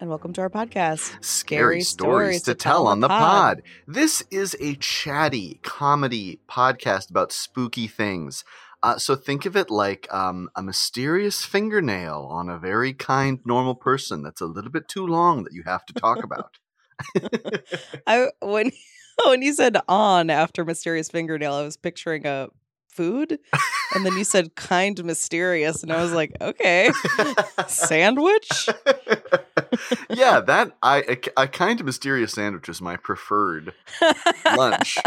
And welcome to our podcast. Scary, stories, to tell on the pod. This is a chatty comedy podcast about spooky things. Uh, so think of it like um, a mysterious fingernail on a very kind, normal person that's a little bit too long that you have to talk about. I when when you said on after mysterious fingernail, I was picturing a food, and then you said kind mysterious, and I was like, okay, sandwich. Yeah, that I a, a kind of mysterious sandwich is my preferred lunch.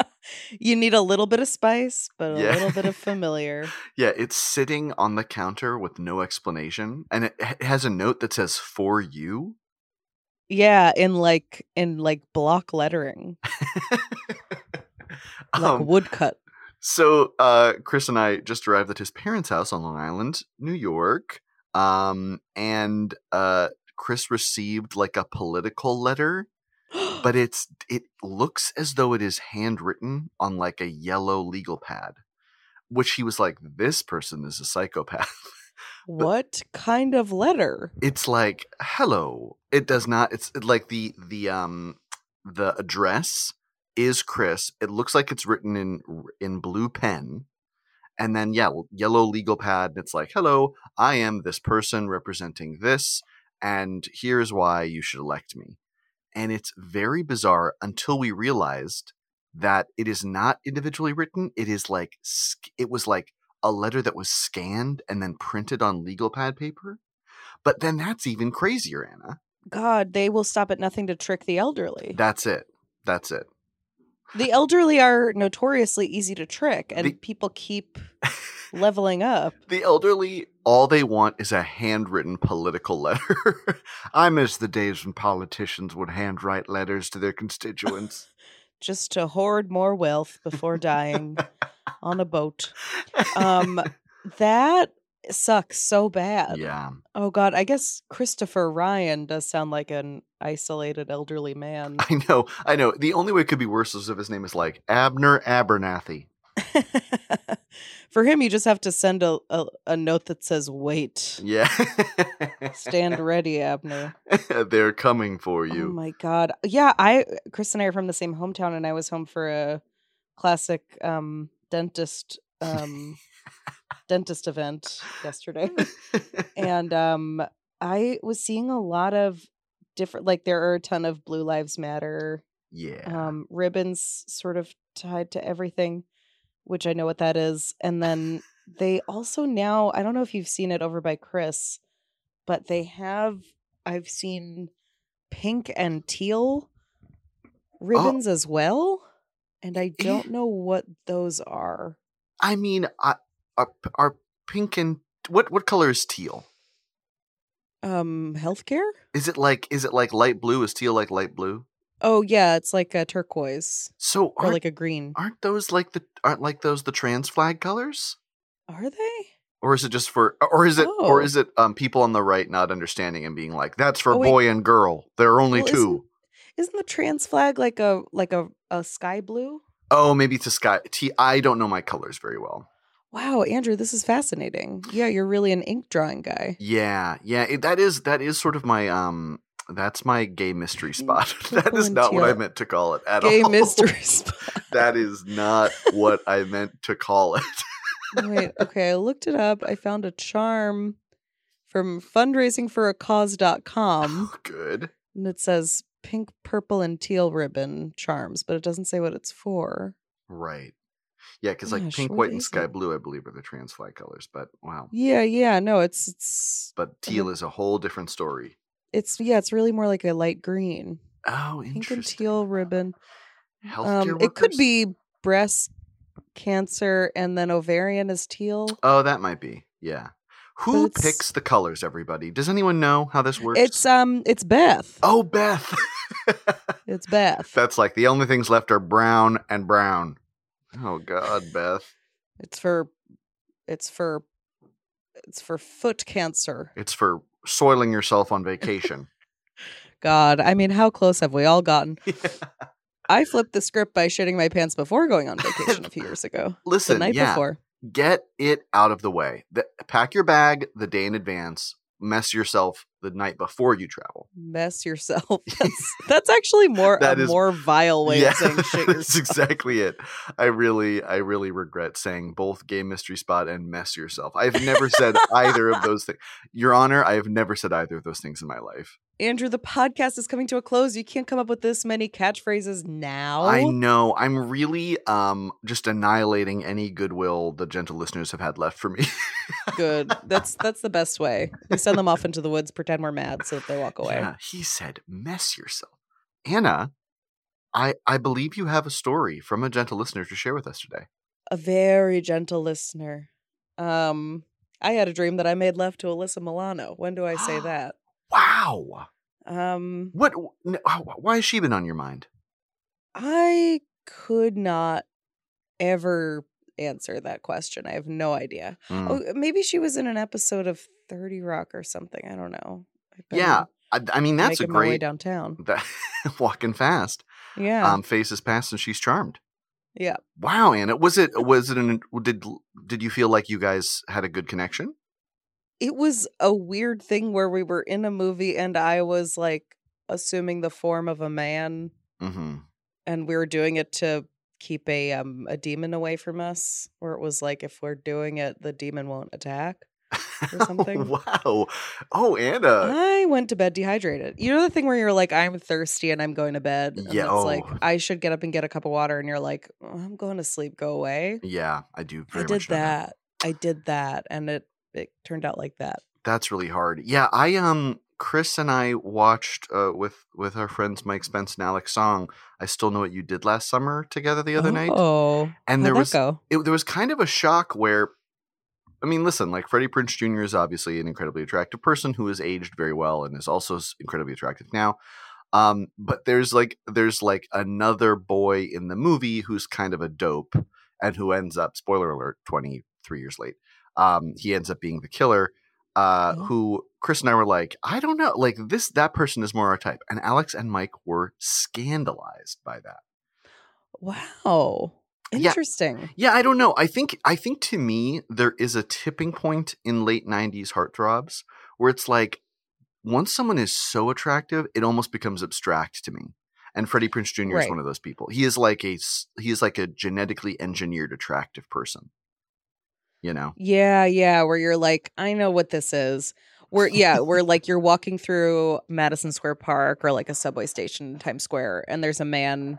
you need a little bit of spice, but a Yeah. little bit of familiar. Yeah, it's sitting on the counter with no explanation, and it it has a note that says "for you." Yeah, in like in like block lettering, like Um, woodcut. so, uh, Chris and I just arrived at his parents' house on Long Island, New York, um, and uh, Chris received like a political letter, but it's it looks as though it is handwritten on like a yellow legal pad, which he was like, "This person is a psychopath." what kind of letter? it's like hello it does not it's like the the um the address is chris it looks like it's written in in blue pen and then yeah yellow legal pad and it's like hello i am this person representing this and here's why you should elect me and it's very bizarre until we realized that it is not individually written it is like it was like a letter that was scanned and then printed on legal pad paper but then that's even crazier, Anna. God, they will stop at nothing to trick the elderly. That's it. That's it. The elderly are notoriously easy to trick, and The- people keep leveling up. The elderly, all they want is a handwritten political letter. I miss the days when politicians would handwrite letters to their constituents. just to hoard more wealth before dying on a boat. Um, that sucks so bad. yeah. Oh God, I guess Christopher Ryan does sound like an isolated elderly man. I know. I know. The only way it could be worse is if his name is like Abner Abernathy. For him, you just have to send a, a, a note that says "Wait, Yeah. stand ready, Abner." They're coming for you. Oh my god. Yeah, I Chris and I are from the same hometown and I was home for a classic um dentist um dentist event yesterday. and um I was seeing a lot of different like there are a ton of Blue Lives Matter yeah. um ribbons sort of tied to everything, which I know what that is. And then they also now, I don't know if you've seen it over by Chris, but they have I've seen pink and teal ribbons as well. And I Eh. don't know what those are. I mean, I, are, are pink and what what color is teal? Um healthcare? Is it like is it like light blue? Is teal like light blue? Oh yeah, it's like a turquoise So or like a green. aren't those like the aren't like those the trans flag colors? Are they? Or is it just for or is it or Oh. is it um people on the right not understanding and being like that's for Oh, boy and girl. There are only Well, two. Isn't the trans flag like a like a, a sky blue? Oh, maybe it's a sky T I don't know my colors very well. Wow, Andrew, this is fascinating. Yeah, you're really an ink drawing guy. Yeah, yeah, it, that is that is sort of my um that's my gay mystery mm, spot. that is not what I meant to call it at Gay all. Gay mystery spot. that is not what I meant to call it. Wait, okay, I looked it up. I found a charm from fundraising for a oh, Good. and it says pink, purple, and teal ribbon charms, but it doesn't say what it's for. Right. Yeah, because like Gosh, pink, white, and sky it? blue, I believe, are the trans flag colors. But wow. Yeah, yeah, no, it's it's But teal is a whole different story. It's yeah, it's really more like a light green, Oh, pink interesting. and teal ribbon. Healthcare Um, it could workers? be breast cancer, and then ovarian is teal. Oh, that might be. Yeah. Who it's- picks the colors? Everybody. Does anyone know how this works? It's um, it's Beth. oh, Beth. It's Beth. That's like the only things left are brown and brown. Oh God, Beth. It's for, it's for, it's for foot cancer. It's for soiling yourself on vacation. God, I mean, how close have we all gotten? I flipped the script by shitting my pants before going on vacation a few years ago. the Listen, night yeah, before. get it out of the way. The, pack your bag the day in advance. Mess yourself the night before you travel. Mess yourself. That's that's actually more That a is- more vile way of saying shit that's exactly it. I really, I really regret saying both "gay mystery spot" and "mess yourself." I've never said either of those things. Your Honor, I have never said either of those things in my life. Andrew, the podcast is coming to a close. You can't come up with this many catchphrases now. I know. I'm really um just annihilating any goodwill the gentle listeners have had left for me. Good. That's that's the best way. We send them off into the woods, pretend we're mad, so that they walk away. Yeah, he said, "Mess yourself." Anna, I I believe you have a story from a gentle listener to share with us today. A very gentle listener. Um, I had a dream that I made love to Alyssa Milano. When do I say that? Wow. Um, What? n- Why has she been on your mind? I could not ever answer that question. I have no idea. Mm. Oh, maybe she was in an episode of 30 Rock or something. I don't know. Yeah, I, I mean that's a great way downtown. that walking fast. Yeah. Um, faces past and she's charmed. yeah. Wow, Anna, was it was it an did did you feel like you guys had a good connection? It was a weird thing where we were in a movie and I was like assuming the form of a man Mm-hmm. and we were doing it to keep a um a demon away from us where it was like if we're doing it the demon won't attack or something. wow. Oh, Anna. I went to bed dehydrated. You know the thing where you're like, I'm thirsty and I'm going to bed. And Yeah, it's like oh. I should get up and get a cup of water, and you're like, "Oh, I'm going to sleep. Go away. yeah, I do very I did that. I did that, and it it turned out like that. That's really hard. Yeah, I um Chris and I watched uh, with with our friends Mike Spence and Alex Song. I still know what you did last summer together the other night, Oh, and there was it, there was kind of a shock where I mean, listen, like Freddie Prinze Jr. is obviously an incredibly attractive person who has aged very well and is also incredibly attractive now. Um, but there's like there's like another boy in the movie who's kind of a dope and who ends up spoiler alert 23 years late. Um, he ends up being the killer. Uh, who Chris and I were like, I don't know, like this that person is more our type. And Alex and Mike were scandalized by that. Wow. Interesting. Yeah, I don't know. I think I think to me there is a tipping point in late '90s heartthrobs where it's like once someone is so attractive, it almost becomes abstract to me. And Freddie Prinze Jr. is one of those people. He is like a he is like a genetically engineered attractive person. You know? Yeah, yeah. Where you're like, I know what this is. Where yeah, where like you're walking through Madison Square Park or like a subway station in Times Square, and there's a man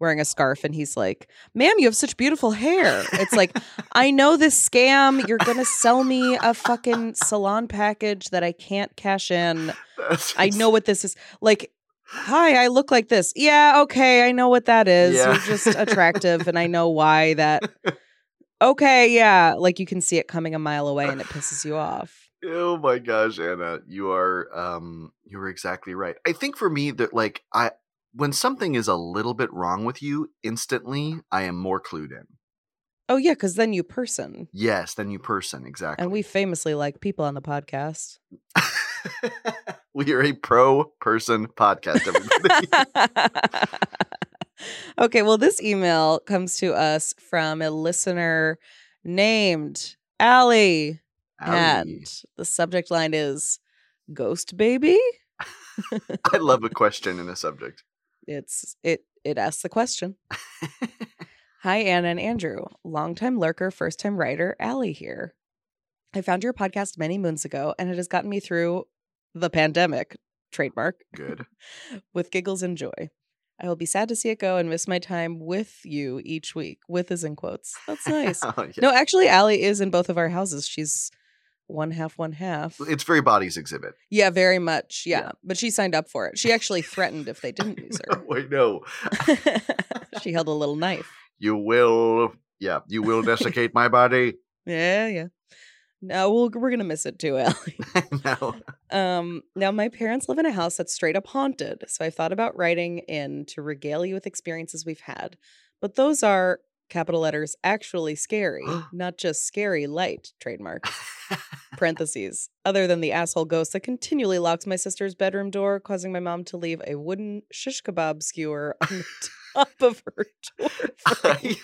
wearing a scarf, and he's like, "Ma'am, you have such beautiful hair." It's like, I know this scam. You're gonna sell me a fucking salon package that I can't cash in. I know what this is. Like, hi, I look like this. Yeah, okay, I know what that is. Yeah. You're just attractive, and I know why that. Okay, yeah, like you can see it coming a mile away, and it pisses you off. Oh my gosh, Anna, you are um you were exactly right. I think for me that like I when something is a little bit wrong with you, instantly I am more clued in. Oh yeah, because then you person, Yes, then you person, exactly. and we famously like people on the podcast. we are a pro person podcast, everybody. okay, well, this email comes to us from a listener named Allie. Allie. And the subject line is Ghost Baby. I love a question in a subject. It's it it asks the question. Hi Anna and Andrew. Longtime lurker, first time writer, Allie here. I found your podcast many moons ago and it has gotten me through the pandemic. trademark, Good. with giggles and joy. I will be sad to see it go and miss my time with you each week. With is in quotes. That's nice. Oh, yeah. No, actually, Allie is in both of our houses. She's one half, one half. It's very bodies exhibit. Yeah, very much. Yeah. Yeah. But she signed up for it. She actually threatened if they didn't use her. Wait, no. she held a little knife. You will, yeah, you will desiccate my body. Yeah, yeah. No, we'll, we're gonna miss it too, Allie. no. Um, now my parents live in a house that's straight up haunted, so I've thought about writing in to regale you with experiences we've had. But those are capital letters actually scary, not just scary light trademark. Parentheses. Other than the asshole ghost that continually locks my sister's bedroom door, causing my mom to leave a wooden shish kebab skewer on the top of her door. I-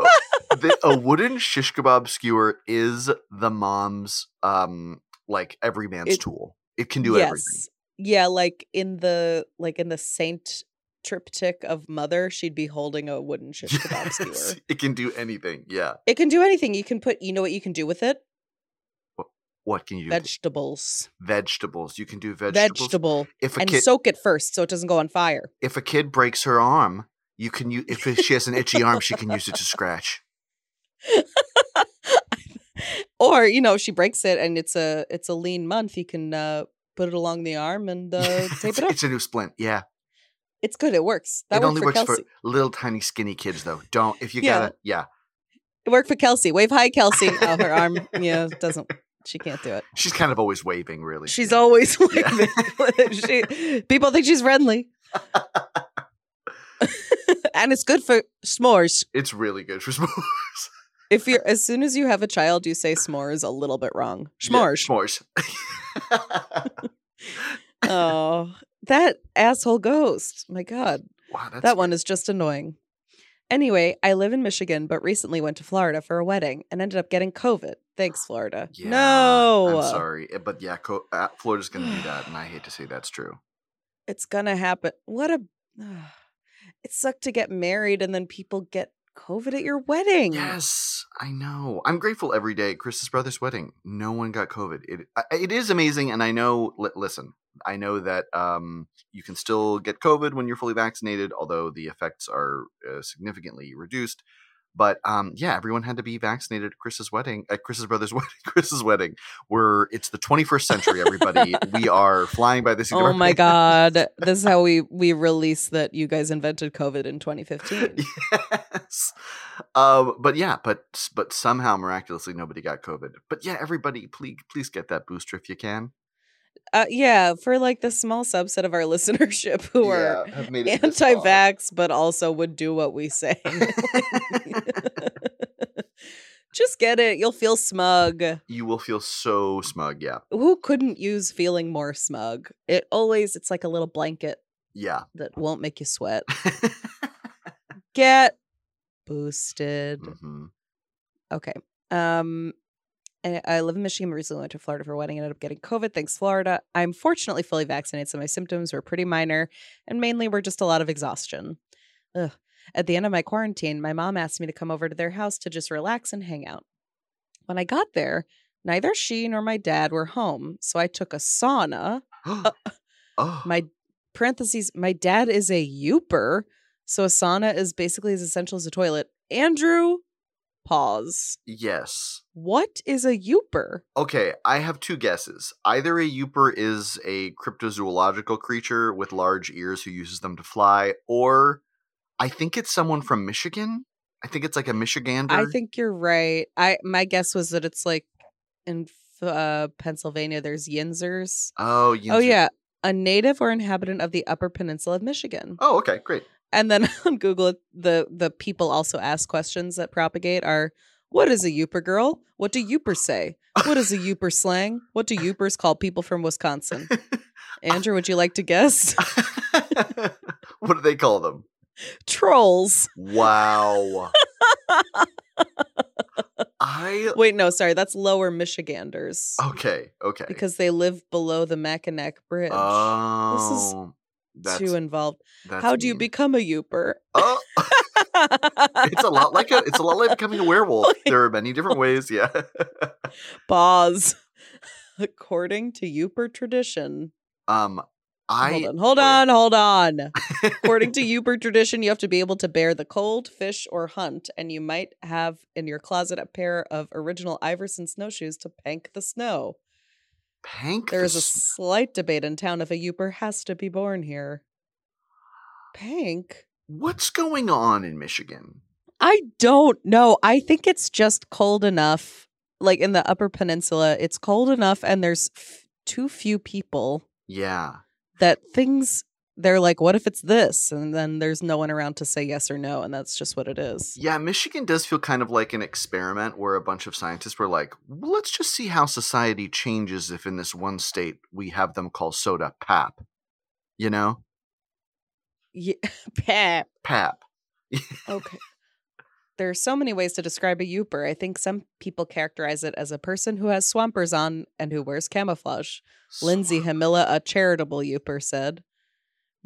oh, the, a wooden shish kebab skewer is the mom's, um, like every man's It- tool. It can do everything. Yeah, like in the like in the saint triptych of mother, she'd be holding a wooden shish kebab Yes, skewer. it can do anything. Yeah. It can do anything. You can put you know what you can do with it? What can you do? Vegetables. vegetables? You can do vegetables. Vegetable. If a And kid, soak it first so it doesn't go on fire. if a kid breaks her arm, you can use. If she has an itchy arm, she can use it to scratch. or, you know, she breaks it and it's a it's a lean month, you can uh put it along the arm and uh tape it up. it's a new splint. Yeah. It's good. It works. That it worked only for works Kelsey. for little tiny skinny kids though. Don't if you Yeah. gotta yeah. It worked for Kelsey. Wave hi, Kelsey. Oh, her arm, yeah, doesn't. She can't do it. She's kind of always waving really. She's always Yeah. waving. she, people think she's friendly, and it's good for s'mores. It's really good for s'mores. If you're as soon as you have a child, you say s'mores a little bit wrong. Yeah, S'mores. s'mores. oh, that asshole ghost. My God. wow, that's that one is just annoying. Anyway, I live in Michigan, but recently went to Florida for a wedding and ended up getting COVID. Thanks, Florida. Yeah, no. I'm sorry, eh, but yeah, co- uh, Florida's going to do that, and I hate to say that's true. It's gonna happen. What a. it sucked to get married and then people get COVID at your wedding. Yes, I know. I'm grateful every day. Chris's brother's wedding, no one got COVID. It it is amazing, and I know. Li- listen, I know that um, you can still get COVID when you're fully vaccinated, although the effects are uh, significantly reduced. But um, yeah, everyone had to be vaccinated at Chris's wedding, at Chris's brother's wedding, Chris's wedding. We're it's the 21st century, everybody. we are flying by the seat of Oh my god. This is how we we release that you guys invented COVID in 2015. yes. Um, but yeah, but but somehow miraculously nobody got COVID. But yeah, everybody, please please get that booster if you can. Uh, yeah, for like the small subset of our listenership who are have made it this far. anti-vax but also would do what we say. Just get it. You'll feel smug. You will feel so smug. Yeah, Who couldn't use feeling more smug? It always it's like a little blanket yeah. that won't make you sweat. Get boosted. Mhm. Okay. Um I I live in Michigan, but recently went to Florida for a wedding and ended up getting COVID. Thanks, Florida. I'm fortunately fully vaccinated, so my symptoms were pretty minor and mainly were just a lot of exhaustion. Ugh. At the end of my quarantine, my mom asked me to come over to their house to just relax and hang out. When I got there, neither she nor my dad were home, so I took a sauna. oh, My parentheses, my dad is a yooper, so a sauna is basically as essential as a toilet. Andrew, pause. yes. What is a yooper? Okay, I have two guesses. Either a Yooper is a cryptozoological creature with large ears who uses them to fly, or I think it's someone from Michigan. I think it's like a Michigander. I think you're right. I my guess was that it's like in uh, Pennsylvania. There's Yinzers. Oh, Oh yeah, a native or inhabitant of the Upper Peninsula of Michigan. Oh, okay, great. And then on Google, the the people also ask questions that propagate are. What is a Yooper girl? What do Yoopers say? What is a Yooper slang? What do Yoopers call people from Wisconsin? Andrew, would you like to guess? what do they call them? Trolls. Wow. I Wait, no, sorry, that's lower Michiganders. okay, okay. because they live below the Mackinac Bridge. oh, that's, Too involved. How do you become a Yooper? Oh, it's a lot like a it's a lot like becoming a werewolf. There are many different ways. Yeah. Pause. According to Yooper tradition, um, I hold on, hold on, hold on. According to Yooper tradition, you have to be able to bear the cold, fish, or hunt, and you might have in your closet a pair of original Iverson snowshoes to pank the snow. Pank. There the is a s- slight debate in town if a Yooper has to be born here. Pank? What's going on in Michigan? I don't know. I think it's just cold enough. Like in the Upper Peninsula, it's cold enough, and there's f- too few people Yeah. that things. They're like, what if it's this? And then there's no one around to say yes or no, and that's just what it is. Yeah, Michigan does feel kind of like an experiment where a bunch of scientists were like, well, let's just see how society changes if in this one state we have them call soda pap. You know? Yeah. Pap. Pap. Okay. There are so many ways to describe a Yooper. I think some people characterize it as a person who has swampers on and who wears camouflage. Lindsay Hamilla, a charitable Yooper, said.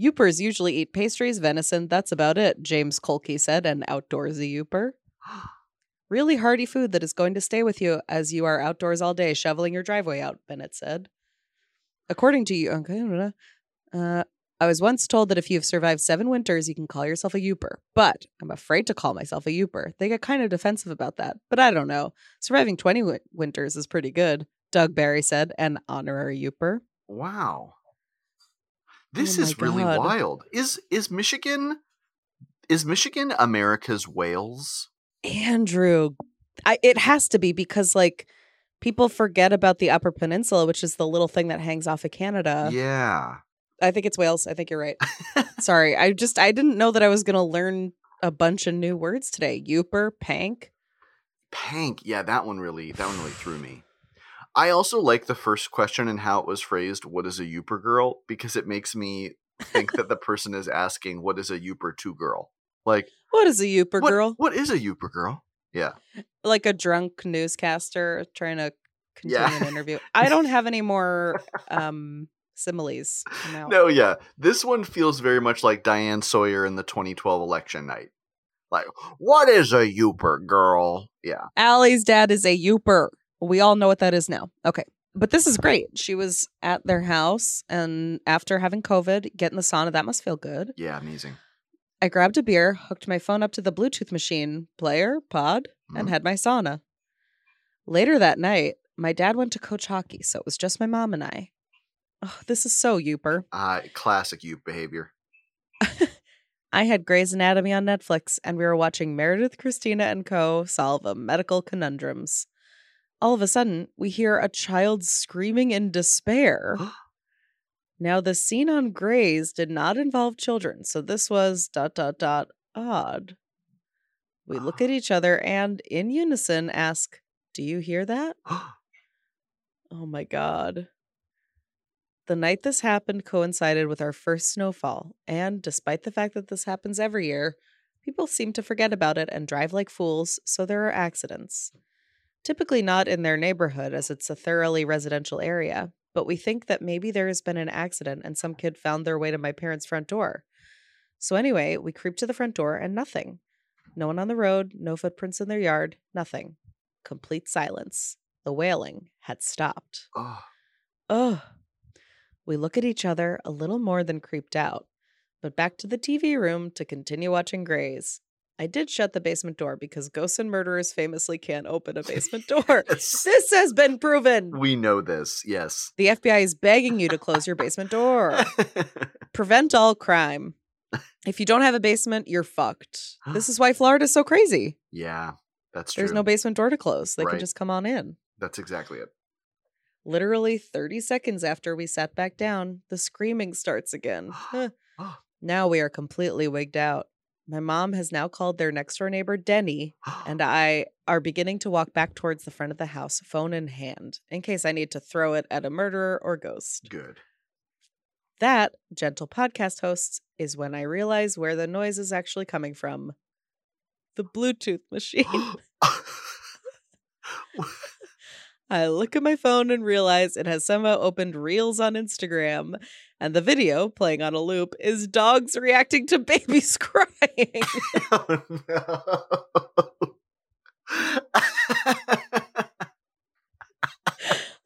Yoopers usually eat pastries, venison, that's about it, James Colkey said, an outdoorsy Yooper. Really hearty food that is going to stay with you as you are outdoors all day shoveling your driveway out, Bennett said. According to you, okay, uh, I was once told that if you've survived seven winters, you can call yourself a Yooper. But I'm afraid to call myself a Yooper. They get kind of defensive about that. But I don't know. Surviving 20 wi- winters is pretty good, Doug Barry said, an honorary Yooper. Wow. Oh this Oh is really God. wild. Is is Michigan is Michigan America's Wales? Andrew, I, it has to be because, like, people forget about the Upper Peninsula, which is the little thing that hangs off of Canada. yeah. I think it's Wales. I think you're right. Sorry. I just, I didn't know that I was going to learn a bunch of new words today. Yooper, pank. Pank. Yeah, that one really that one really threw me. I also like the first question and how it was phrased, what is a Yooper girl? Because it makes me think that the person is asking what is a Yooper two girl? Like What is a Yooper what, girl? What is a Yooper girl? Yeah. Like a drunk newscaster trying to continue Yeah. an interview. I don't have any more um similes. I'm. No, yeah. This one feels very much like Diane Sawyer in the 2012 election night. Like, what is a Yooper girl? Yeah. Allie's dad is a Yooper. We all know what that is now. Okay. But this is great. She was at their house and after having COVID, getting the sauna, that must feel good. Yeah, amazing. I grabbed a beer, hooked my phone up to the Bluetooth machine, player, pod, and Mhm. had my sauna. Later that night, my dad went to coach hockey, so it was just my mom and I. Oh, this is so Yooper. Uh, classic Youp behavior. I had Grey's Anatomy on Netflix, and we were watching Meredith Cristina and Co. solve a medical conundrums. All of a sudden, we hear a child screaming in despair. now, the scene on Grey's did not involve children, so this was dot dot dot odd. We look at ah. each other and, in unison, ask, "Do you hear that?" Oh, oh my god. The night this happened coincided with our first snowfall, and despite the fact that this happens every year, people seem to forget about it and drive like fools, so there are accidents. Typically not in their neighborhood, as it's a thoroughly residential area, but we think that maybe there has been an accident and some kid found their way to my parents' front door. So, anyway, we creep to the front door and nothing. No one on the road, no footprints in their yard, nothing. Complete silence. The wailing had stopped. oh, Ugh. We look at each other a little more than creeped out, but back to the TV room to continue watching Grey's. I did shut the basement door because ghosts and murderers famously can't open a basement door. Yes. this has been proven. we know this. Yes. The FBI is begging you to close your basement door. Prevent all crime. If you don't have a basement, you're fucked. This is why Florida's so crazy. yeah, that's true. There's no basement door to close. They Right. can just come on in. That's exactly it. Literally 30 seconds after we sat back down, the screaming starts again. Now we are completely wigged out. My mom has now called their next door neighbor Denny, and I are beginning to walk back towards the front of the house, phone in hand, in case I need to throw it at a murderer or ghost. Good. That, gentle podcast hosts, is when I realize where the noise is actually coming from the Bluetooth machine. I look at my phone and realize it has somehow opened Reels on Instagram, and the video playing on a loop is dogs reacting to babies crying. oh, no.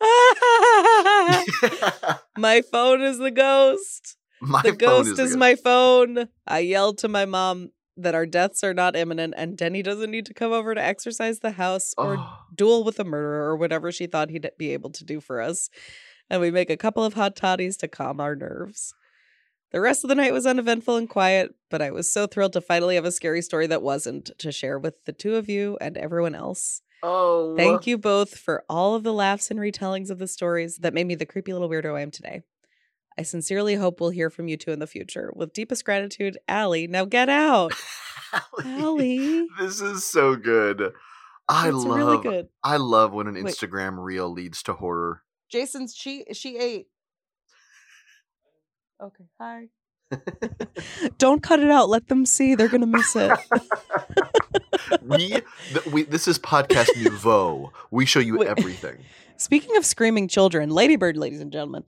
my phone is the ghost. My the ghost is, is, my phone. I yelled to my mom that our deaths are not imminent and Denny doesn't need to come over to exercise the house or Oh. duel with a murderer or whatever she thought he'd be able to do for us. And we make a couple of hot toddies to calm our nerves. The rest of the night was uneventful and quiet, but I was so thrilled to finally have a scary story that wasn't to share with the two of you and everyone else. Oh, Thank you both for all of the laughs and retellings of the stories that made me the creepy little weirdo I am today. I sincerely hope we'll hear from you two in the future. With deepest gratitude, Allie. Now get out. Allie. This is so good. I It's love really good. I love when an Wait. Instagram reel leads to horror. Jason's she she ate. Okay, hi. Don't cut it out. Let them see. They're gonna miss it. we, th- we this is podcast nouveau. We show you Wait. everything. Speaking of screaming children, Ladybird, ladies and gentlemen,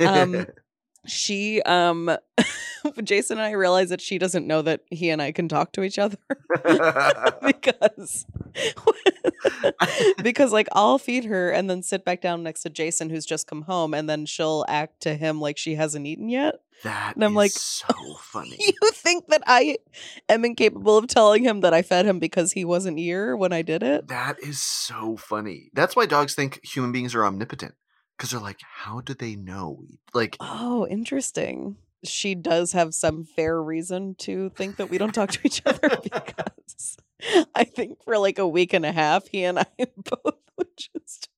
Um, she um Jason and I realize that she doesn't know that he and I can talk to each other because because like I'll feed her and then sit back down next to Jason who's just come home and then she'll act to him like she hasn't eaten yet. that And I'm is like, so funny. You think that I am incapable of telling him that I fed him because he wasn't here when I did it? That is so funny. That's why dogs think human beings are omnipotent because they're like, how do they know? Like, Oh, interesting. She does have some fair reason to think that we don't talk to each other because I think for like a week and a half, he and I both would just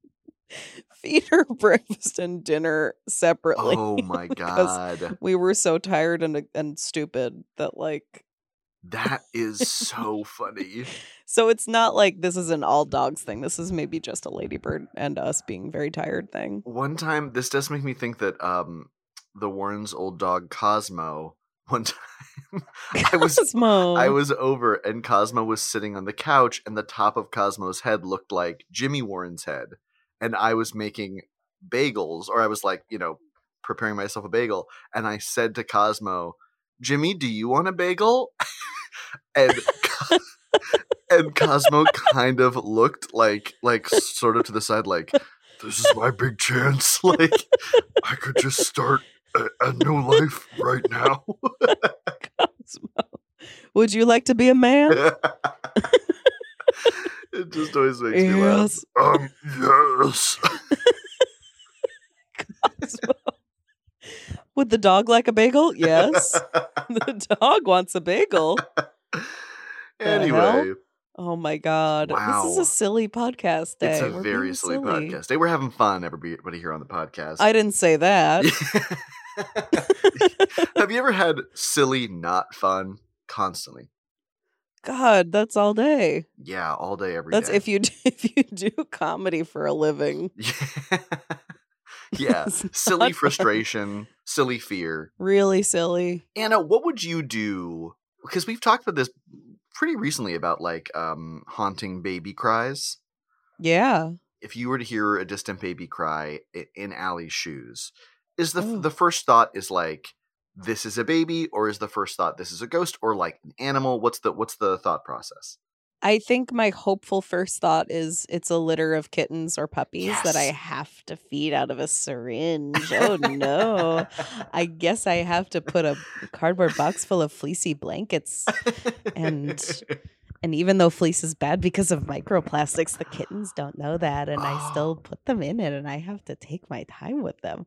feed her breakfast and dinner separately. oh my god, We were so tired and uh, and stupid that like that is so funny. so it's not like this is an all dogs thing. This is maybe just a ladybird and us being very tired thing. One time, this does make me think that um, the Warrens' old dog Cosmo. One time, I was Cosmo. I was over and Cosmo was sitting on the couch and the top of Cosmo's head looked like Jimmy Warren's head. And I was making bagels or I was like, you know, preparing myself a bagel and I said to Cosmo, "Jimmy, do you want a bagel?" and and Cosmo kind of looked like like sort of to the side like this is my big chance like I could just start a, a new life right now. Cosmo. Would you like to be a man? it just always makes me laugh. Yes. Um, yes. Cosmo. Would the dog like a bagel? Yes. the dog wants a bagel. Anyway, Oh my god. This is a silly podcast day. it's a We're very being silly, podcast. They were having fun, everybody here on the podcast. I didn't say that. Have you ever had silly, not fun constantly? God, that's all day. Yeah, all day, every day. That's if you do, if you do comedy for a living. yeah, It's silly frustration, silly fear. Really silly. Anna, what would you do? Because we've talked about this pretty recently about like um haunting baby cries. Yeah. If you were to hear a distant baby cry in Allie's shoes, is the Oh. the first thought is like this is a baby, or is the first thought this is a ghost, or like an animal? What's the what's the thought process? I think my hopeful first thought is it's a litter of kittens or puppies that I have to feed out of a syringe. Oh no. I guess I have to put a cardboard box full of fleecy blankets. And and even though fleece is bad because of microplastics, the kittens don't know that and I still Oh. put them in it and I have to take my time with them.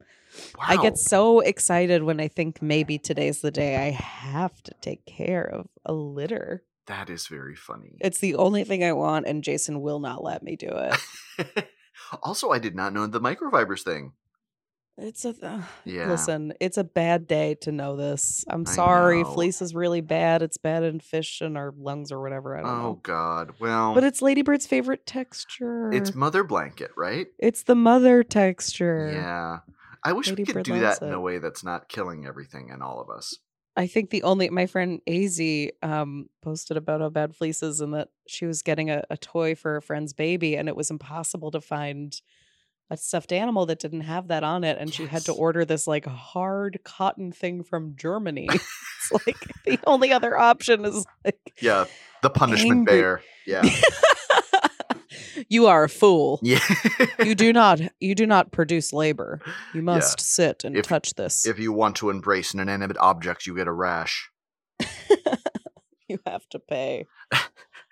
I get so excited when I think maybe today's the day I have to take care of a litter. That is very funny. It's the only thing I want, and Jason will not let me do it. also, I did not know the microfibers thing. It's a uh, Yeah. listen. It's a bad day to know this. I'm sorry. Fleece is really bad. It's bad in fish and our lungs or whatever. I don't Oh know. God. Well, But it's Ladybird's favorite texture. it's mother blanket, right? it's the mother texture. Yeah. I wish we could Bird do that in it. a way that's not killing everything and all of us. I think the only my friend Az um posted about how bad fleeces and that she was getting a, a toy for a friend's baby and it was impossible to find a stuffed animal that didn't have that on it and she had to order this like hard cotton thing from Germany. it's like the only other option is like Yeah. The punishment Angry. bear. Yeah. you are a fool. Yeah. You do not you do not produce labor. You must sit and If- touch this. if you want to embrace an inanimate object, you get a rash. you have to pay.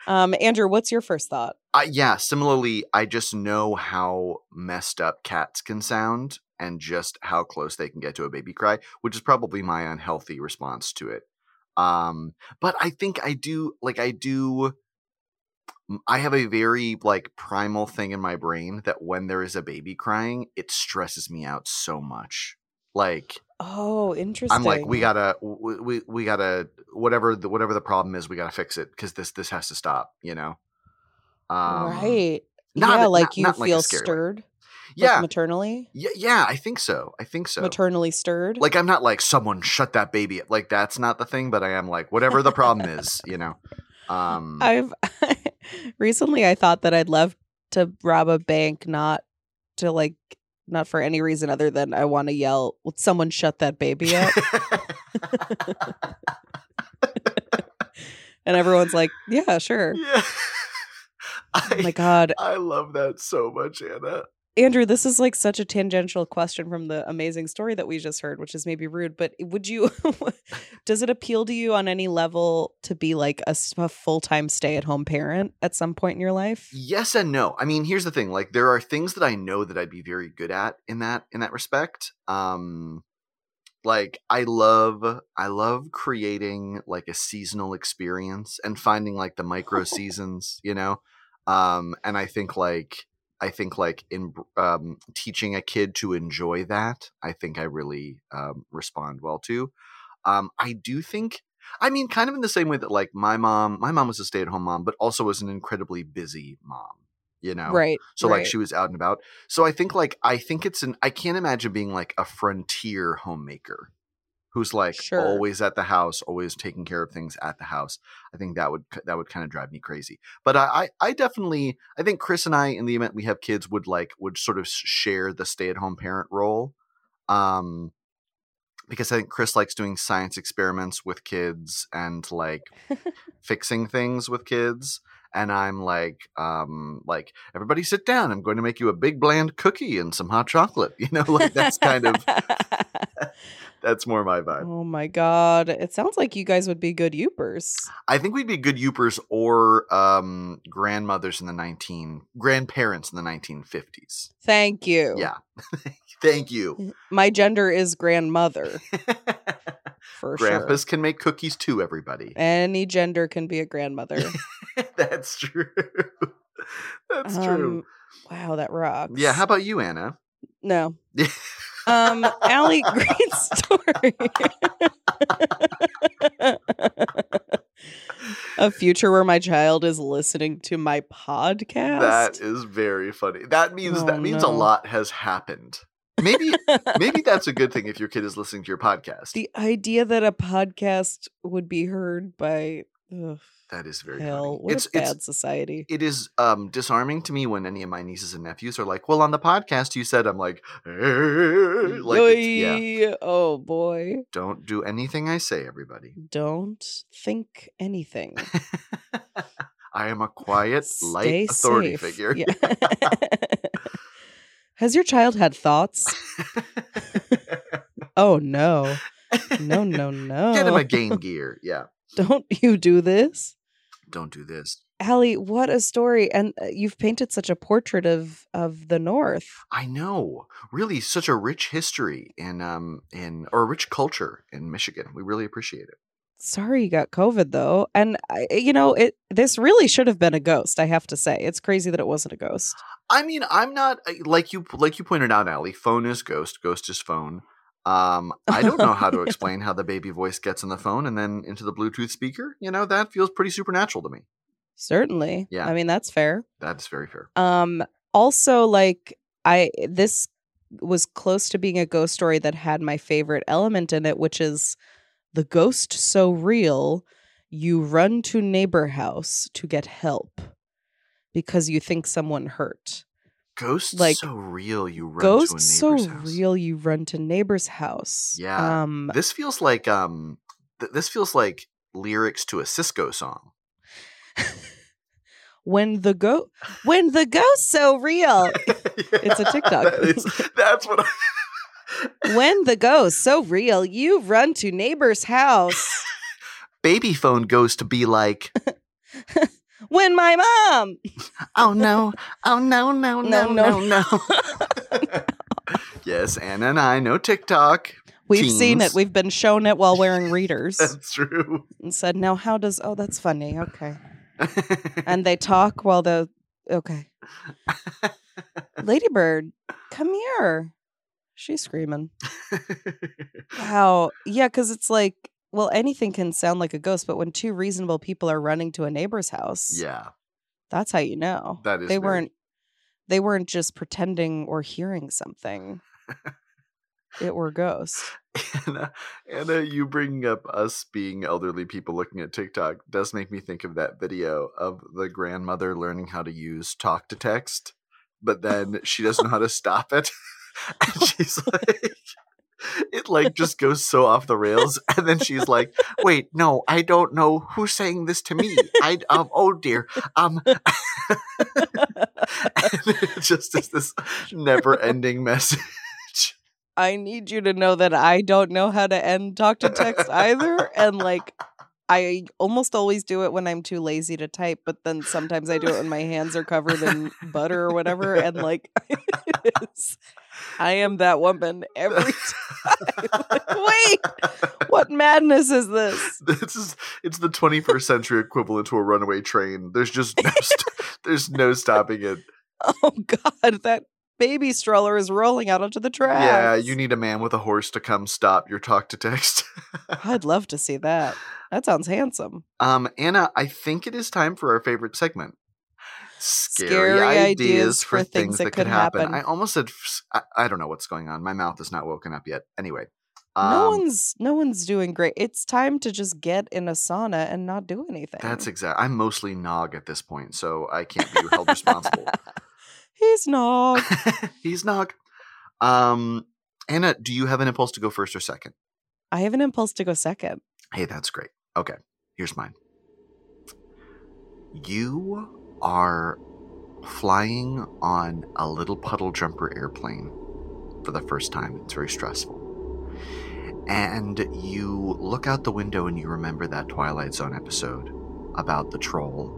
Um, Andrew, what's your first thought? Uh, yeah, similarly, I just know how messed up cats can sound and just how close they can get to a baby cry, which is probably my unhealthy response to it. Um, but I think I do like I do I have a very like primal thing in my brain that when there is a baby crying, it stresses me out so much. Like Oh, interesting. I'm like, we gotta, we, we, we gotta, whatever the whatever the problem is, we gotta fix it because this this has to stop. You know, um, right. not yeah, like not- you not like feel way. stirred. like Yeah, maternally, yeah, yeah. I think so. I think so. maternally stirred. Like I'm not like someone shut that baby. up. Like that's not the thing. But I am like whatever the problem is. You know. Um. I've recently I thought that I'd love to rob a bank, not to like, not for any reason other than I want to yell, "Would someone shut that baby up?" and everyone's like, "Yeah, sure." yeah. Oh my god, I love that so much, Anna. Andrew, this is like such a tangential question from the amazing story that we just heard, which is maybe rude, but would you does it appeal to you on any level to be like a, full time stay at home parent at some point in your life? Yes and no. I mean, here's the thing. Like there are things that I know that I'd be very good at in that in that respect. Um like I love I love creating like a seasonal experience and finding like the micro seasons, you know. Um and I think like I think like in um teaching a kid to enjoy that, I think I really um respond well to. Um I do think I mean, kind of in the same way that like my mom, my mom was a stay at home mom, but also was an incredibly busy mom, you know? Right. So right. like she was out and about. So I think like I think it's an I can't imagine being like a frontier homemaker who's like Sure. always at the house, always taking care of things at the house. I think that would that would kind of drive me crazy. But I I, I definitely I think Chris and I in the event we have kids would like would sort of share the stay at home parent role. Um because I think Chris likes doing science experiments with kids and like fixing things with kids and i'm like um like everybody sit down i'm going to make you a big bland cookie and some hot chocolate you know like that's kind of that's more my vibe oh my god! It sounds like you guys would be good yoopers. i think we'd be good yoopers or um grandmothers in the 19 grandparents in the 1950s Thank you. yeah thank you My gender is grandmother for grandpas sure. can make cookies too everybody Any gender can be a grandmother. that's true that's true Um, wow, that rocks. yeah how about you anna No. Um, Allie, great story. a future where my child is listening to my podcast. That is very funny. That means Oh, that means a lot has happened. Maybe maybe that's a good thing if your kid is listening to your podcast. the idea that a podcast would be heard by ugh, that is very hell. funny. What It's a bad it's society. it is um disarming to me when any of my nieces and nephews are like, "Well, on the podcast you said," I'm like, "Eh," like yeah. Oh boy. Don't do anything I say, everybody. Don't think anything. I am a quiet, light authority safe. figure. Yeah. Has your child had thoughts? Oh no. No, no, no. Get him a game gear. Yeah. Don't you do this? Don't do this. Allie, what a story. And uh, you've painted such a portrait of of the North. I know. Really such a rich history in um in or a rich culture in Michigan. We really appreciate it. Sorry you got COVID though. And I, you know, it this really should have been a ghost, I have to say. It's crazy that it wasn't a ghost. I mean, I'm not like you like you pointed out, Allie. Phone is ghost, ghost is phone. Um, I don't know how to explain how the baby voice gets in the phone and then into the Bluetooth speaker. You know, that feels pretty supernatural to me. Certainly. Yeah. I mean, that's fair. That's very fair. Um also like I this was close to being a ghost story that had my favorite element in it, which is the ghost so real you run to neighbor house to get help because you think someone hurt. Ghosts like, so real you run Ghosts to a so neighbor's house. real you run to neighbor's house. Yeah. Um This feels like um th- this feels like lyrics to a Sisqó song. when the go when the ghost so real. It's a TikTok. That is- that's what I, when the ghost so real, you run to neighbor's house. baby phone goes to be like, When my mom oh no, oh no, no, No, no, no. no, no. yes, Anna and I know TikTok. We've seen it. We've been shown it while wearing readers That's true. and said, now how does oh that's funny. Okay. And they talk while the okay. Ladybird, come here. She's screaming. Wow. Yeah, because it's like, well, anything can sound like a ghost, but when two reasonable people are running to a neighbor's house, yeah, that's how you know. that is. they very- weren't they weren't just pretending or hearing something. it were ghosts. Anna, Anna, you bringing up us being elderly people looking at TikTok does make me think of that video of the grandmother learning how to use talk to text, but then she doesn't know how to stop it. And she's like, it like just goes so off the rails. And then she's like, wait, no, I don't know who's saying this to me. I, um, oh dear. Um, it just is this never ending message. I need you to know that I don't know how to end talk to text either. And like, I almost always do it when I'm too lazy to type, but then sometimes I do it when my hands are covered in butter or whatever. And like, I am that woman every time. Like, Wait, what madness is this? this is it's the 21st century equivalent to a runaway train there's just no st- there's no stopping it Oh God, that baby stroller is rolling out onto the track. yeah you need a man with a horse to come stop your talk to text I'd love to see that. That sounds handsome. um anna i think it is time for our favorite segment scary, Scary ideas, ideas for things, things that, that could happen. happen. i almost said "I don't know what's going on my mouth is not woken up yet anyway no um, one's no one's doing great. It's time to just get in a sauna and not do anything. that's exact i'm mostly nog at this point so i can't be held responsible He's not. he's nog um anna do you have an impulse to go first or second I have an impulse to go second. Hey, that's great. Okay, here's mine. You are flying on a little puddle jumper airplane for the first time. It's very stressful. And you look out the window and you remember that Twilight Zone episode about the troll.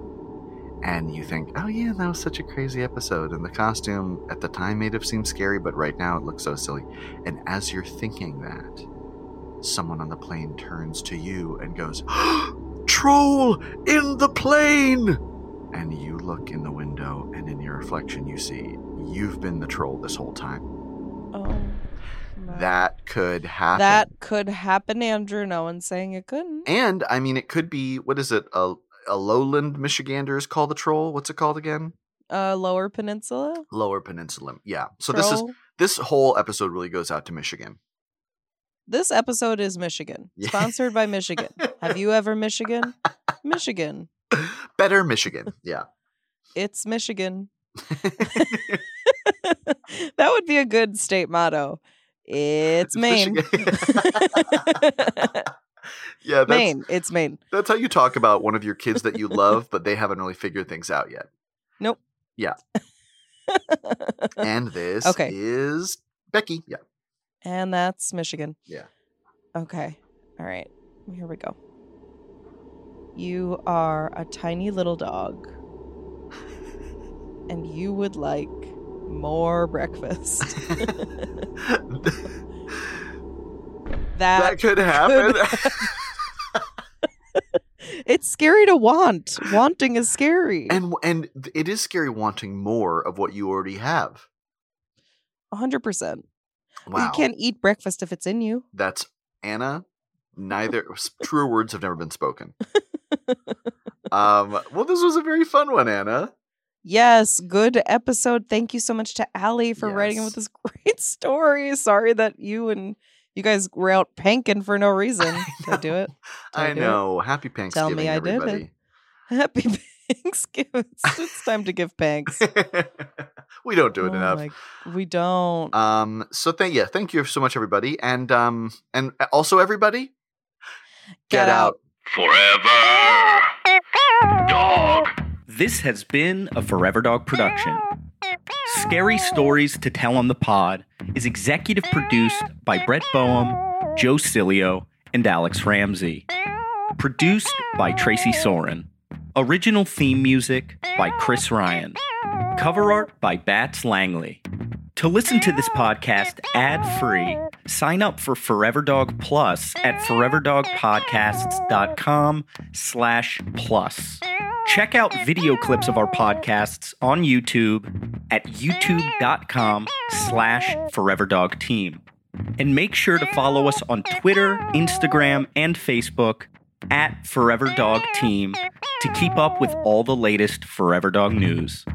And you think, oh, yeah, that was such a crazy episode. And the costume at the time made it seem scary, but right now it looks so silly. And as you're thinking that, someone on the plane turns to you and goes, Troll in the plane! And you look in the window, and in your reflection, you see you've been the troll this whole time. Oh, no. That could happen. that could happen, Andrew. No one's saying it couldn't. And, I mean, it could be, what is it? A, a lowland Michigander is called the troll. What's it called again? Uh, Lower Peninsula. Lower Peninsula. Yeah. So this is this whole episode really goes out to Michigan. This episode is Michigan, Yeah. sponsored by Michigan. Have you ever Michigan? Michigan. Better Michigan. Yeah. It's Michigan. that would be a good state motto. It's Maine. Yeah, that's, Maine. It's Maine. That's how you talk about one of your kids that you love, but they haven't really figured things out yet. Nope. Yeah. And this Okay. is Becky. Yeah. And that's Michigan. Yeah. Okay. All right. Here we go. You are a tiny little dog, and you would like more breakfast. that that could happen. it's scary to want. Wanting is scary. and and it is scary wanting more of what you already have. hundred percent. Wow. You can't eat breakfast if it's in you. That's Anna. Neither truer words have never been spoken. um, well, this was a very fun one, Anna. Yes, good episode. Thank you so much to Allie for writing in with this great story. Sorry that you and you guys were out panking for no reason. Did I do it? Did I do it? know. Happy Thanksgiving, Tell me I did it. everybody. Happy Thanksgiving. It's, it's time to give thanks. we don't do it Oh enough. my- we don't. Um, so thank yeah, thank you so much, everybody, and um, and also everybody, Get out. Forever. Dog. This has been a Forever Dog production. Scary Stories to Tell on the Pod is executive produced by Brett Boehm, Joe Cilio, and Alex Ramsey. Produced by Tracy Soren. Original theme music by Chris Ryan. Cover art by Bats Langley. To listen to this podcast ad-free, sign up for Forever Dog Plus at foreverdogpodcasts.com slash plus. Check out video clips of our podcasts on YouTube at youtube.com slash foreverdogteam. And make sure to follow us on Twitter, Instagram, and Facebook at Forever Dog Team to keep up with all the latest Forever Dog news.